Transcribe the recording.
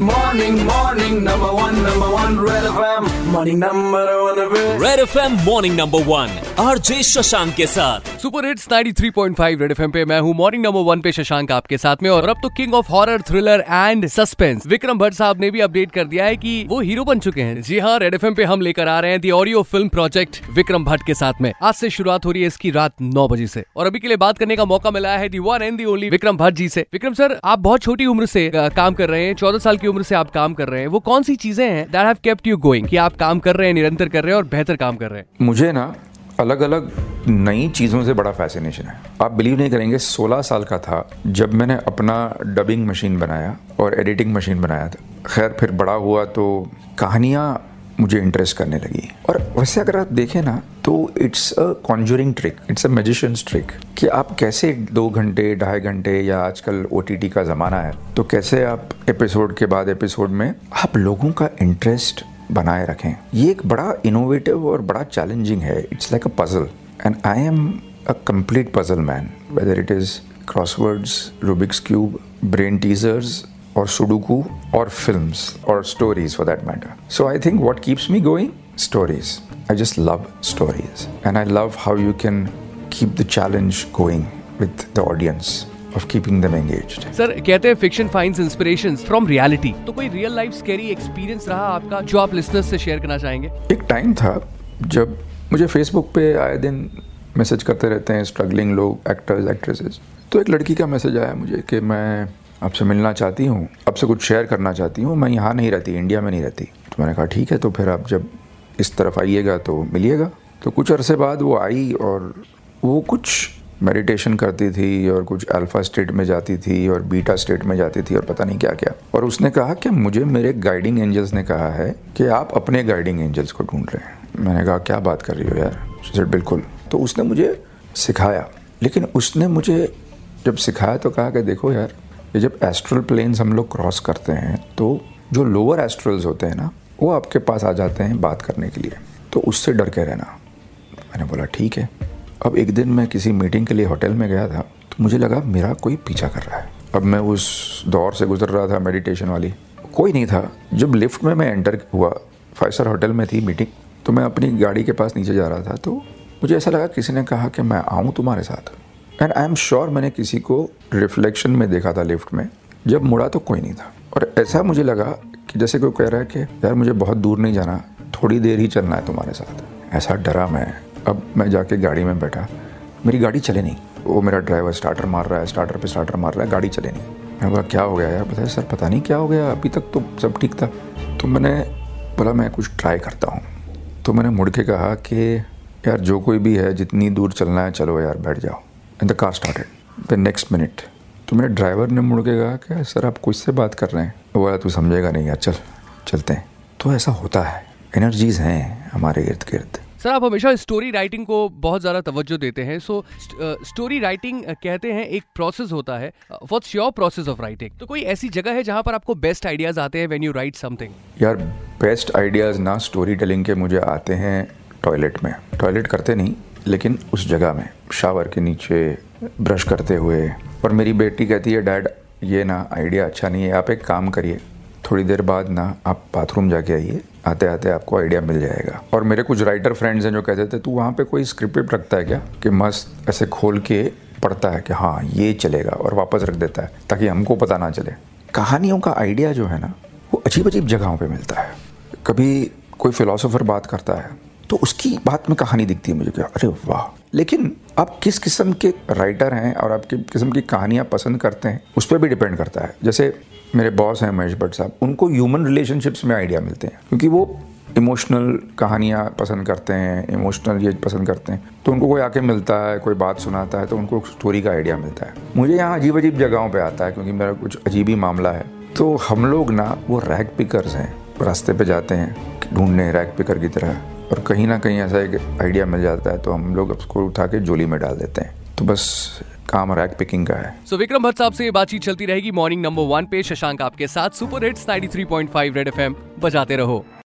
Morning, morning, number one, number one, Red FM. Morning, number one. Red FM, morning, number one. RJ Shashank के साथ। Super hits 93.5 red FM पे मैं हूँ। Morning number one पे शशांक आपके साथ में और अब तो king of horror thriller and suspense Vikram Bhatt साहब ने भी अपडेट कर दिया है कि वो हीरो बन चुके हैं। जी हाँ रेड एफएम पे हम लेकर आ रहे हैं the audio film project Vikram Bhatt के साथ में। आज से शुरुआत हो रही है इसकी रात नौ बजे से। और अभी के लिए बात करने का मौका मिला है the one and the only Vikram Bhatt ji से। विक्रम सर आप बहुत छोटी उम्र से काम कर रहे हैं। चौदह साल की उम्र से आप काम कर रहे हैं। वो कौन सी चीज़ें हैं that have kept you going कि आप काम कर रहे हैं निरंतर कर रहे हैं और बेहतर काम कर रहे हैं? मुझे ना अलग अलग नई चीज़ों से बड़ा फैसिनेशन है। आप बिलीव नहीं करेंगे 16 साल का था जब मैंने अपना डबिंग मशीन बनाया और एडिटिंग मशीन बनाया था। खैर, फिर बड़ा हुआ तो कहानियाँ मुझे इंटरेस्ट करने लगी। और वैसे अगर आप देखें ना तो it's a conjuring trick it's a magician's trick कि आप कैसे दो घंटे, ढाई घंटे या आजकल ओटीटी का ज़माना है तो कैसे आप एपिसोड के बाद एपिसोड में आप लोगों का इंटरेस्ट बनाए रखें। ये एक बड़ा इनोवेटिव और बड़ा चैलेंजिंग है। It's like a puzzle and I am a complete puzzle man whether it is crosswords Rubik's cube brain teasers और सुडुकू और फ़िल्म और stories for that matter so I think what keeps me going stories I just love stories and I love how you can keep the challenge going with the audience of keeping them engaged. Sir कहते हैं fiction finds inspiration from reality तो कोई real life scary experience रहा आपका जो आप listeners से share करना चाहेंगे? एक टाइम था जब मुझे फेसबुक पे आए दिन मैसेज करते रहते हैं स्ट्रगलिंग लोग एक्टर्स एक्ट्रेसेस तो एक लड़की का मैसेज आया मुझे कि मैं आपसे मिलना चाहती हूँ आपसे कुछ शेयर करना चाहती हूँ मैं यहाँ नहीं रहती इंडिया में नहीं रहती। तो मैंने कहा ठीक है तो फिर आप जब इस तरफ़ आइएगा तो मिलिएगा। तो कुछ अरसे बाद वो आई और वो कुछ मेडिटेशन करती थी और कुछ अल्फ़ा स्टेट में जाती थी और बीटा स्टेट में जाती थी और पता नहीं क्या क्या। और उसने कहा कि मुझे मेरे गाइडिंग एंजल्स ने कहा है कि आप अपने गाइडिंग एंजल्स को ढूंढ रहे हैं। मैंने कहा, क्या बात कर रही हो यार? सर बिल्कुल. तो उसने मुझे सिखाया। लेकिन उसने मुझे जब सिखाया तो कहा कि देखो यार, ये जब एस्ट्रल प्लेन्स हम लोग क्रॉस करते हैं तो जो लोअर एस्ट्रल्स होते हैं ना, वो आपके पास आ जाते हैं बात करने के लिए। तो उससे डर के रहना। मैंने बोला, ठीक है। अब एक दिन मैं किसी मीटिंग के लिए होटल में गया था तो मुझे लगा मेरा कोई पीछा कर रहा है। अब मैं उस दौर से गुजर रहा था मेडिटेशन वाली। कोई नहीं था। जब लिफ्ट में मैं एंटर हुआ फाइव स्टार होटल में थी मीटिंग तो मैं अपनी गाड़ी के पास नीचे जा रहा था तो मुझे ऐसा लगा किसी ने कहा कि मैं आऊँ तुम्हारे साथ। एंड आई एम श्योर मैंने किसी को रिफ्लेक्शन में देखा था लिफ्ट में। जब मुड़ा तो कोई नहीं था। और ऐसा मुझे लगा कि जैसे कोई कह रहा है कि, यार, मुझे बहुत दूर नहीं जाना, थोड़ी देर ही चलना है तुम्हारे साथ। ऐसा डरा मैं अब मैं जाके गाड़ी में बैठा। मेरी गाड़ी चले नहीं। वो मेरा ड्राइवर स्टार्टर मार रहा है स्टार्टर पे स्टार्टर मार रहा है, गाड़ी चले नहीं। मैंने बोला, क्या हो गया यार? बताया सर, पता नहीं क्या हो गया। अभी तक तो सब ठीक था। तो मैंने बोला, मैं कुछ ट्राई करता हूँ। तो मैंने मुड़ के कहा कि, यार, जो कोई भी है, जितनी दूर चलना है, चलो यार, बैठ जाओ। And the car started the next minute तो मेरे ड्राइवर ने मुड़ के कहा कि, सर, आप कुछ से बात कर रहे हैं? बोला, तू समझेगा नहीं यार, चल, चलते हैं। तो ऐसा होता है। एनर्जीज हैं हमारे इर्द गिर्द सर, आप हमेशा स्टोरी राइटिंग को बहुत ज़्यादा तवज्जो देते हैं। सो स्टोरी राइटिंग कहते हैं, एक प्रोसेस होता है। What's your process of writing तो कोई ऐसी जगह है जहाँ पर आपको बेस्ट आइडियाज़ आते हैं व्हेन यू राइट समथिंग यार बेस्ट आइडियाज़ ना स्टोरी टेलिंग के मुझे आते हैं टॉयलेट में। टॉयलेट करते नहीं, लेकिन उस जगह में। शावर के नीचे ब्रश करते हुए। और मेरी बेटी कहती है डैड ये ना आइडिया अच्छा नहीं है। आप एक काम करिए। थोड़ी देर बाद ना, आप बाथरूम जाके आइए। आते आते आपको आइडिया मिल जाएगा। और मेरे कुछ राइटर फ्रेंड्स हैं जो कहते थे, तू वहाँ पे कोई स्क्रिप्ट रखता है क्या? कि मस्त ऐसे खोल के पढ़ता है कि हाँ ये चलेगा और वापस रख देता है, ताकि हमको पता ना चले। कहानियों का आइडिया जो है ना, वो अजीब अजीब जगहों पर मिलता है। कभी कोई फिलोसोफर बात करता है तो उसकी बात में कहानी दिखती है मुझे क्या अरे वाह! लेकिन आप किस किस्म के राइटर हैं और आप किस किस्म की कहानियाँ पसंद करते हैं, उस पर भी डिपेंड करता है। जैसे मेरे बॉस हैं महेश भट्ट साहब, उनको ह्यूमन रिलेशनशिप्स में आइडिया मिलते हैं, क्योंकि वो इमोशनल कहानियाँ पसंद करते हैं इमोशनल ये पसंद करते हैं। तो उनको कोई आके मिलता है, कोई बात सुनाता है तो उनको स्टोरी का आइडिया मिलता है। मुझे यहाँ अजीब अजीब जगहों पे आता है, क्योंकि मेरा कुछ अजीब ही मामला है। तो हम लोग ना, वो रैक पिकर्स हैं, रास्ते पे जाते हैं, ढूँढने रैक पिकर की तरह। और कहीं ना कहीं ऐसा एक आइडिया मिल जाता है तो हम लोग उसको उठा के जोली में डाल देते हैं। तो बस काम रैक पिकिंग का है। सो so, विक्रम भट्ट साहब से ये बातचीत चलती रहेगी। मॉर्निंग नंबर वन पे शशांक आपके साथ। सुपर हिट्स 93.5 रेड एफएम बजाते रहो।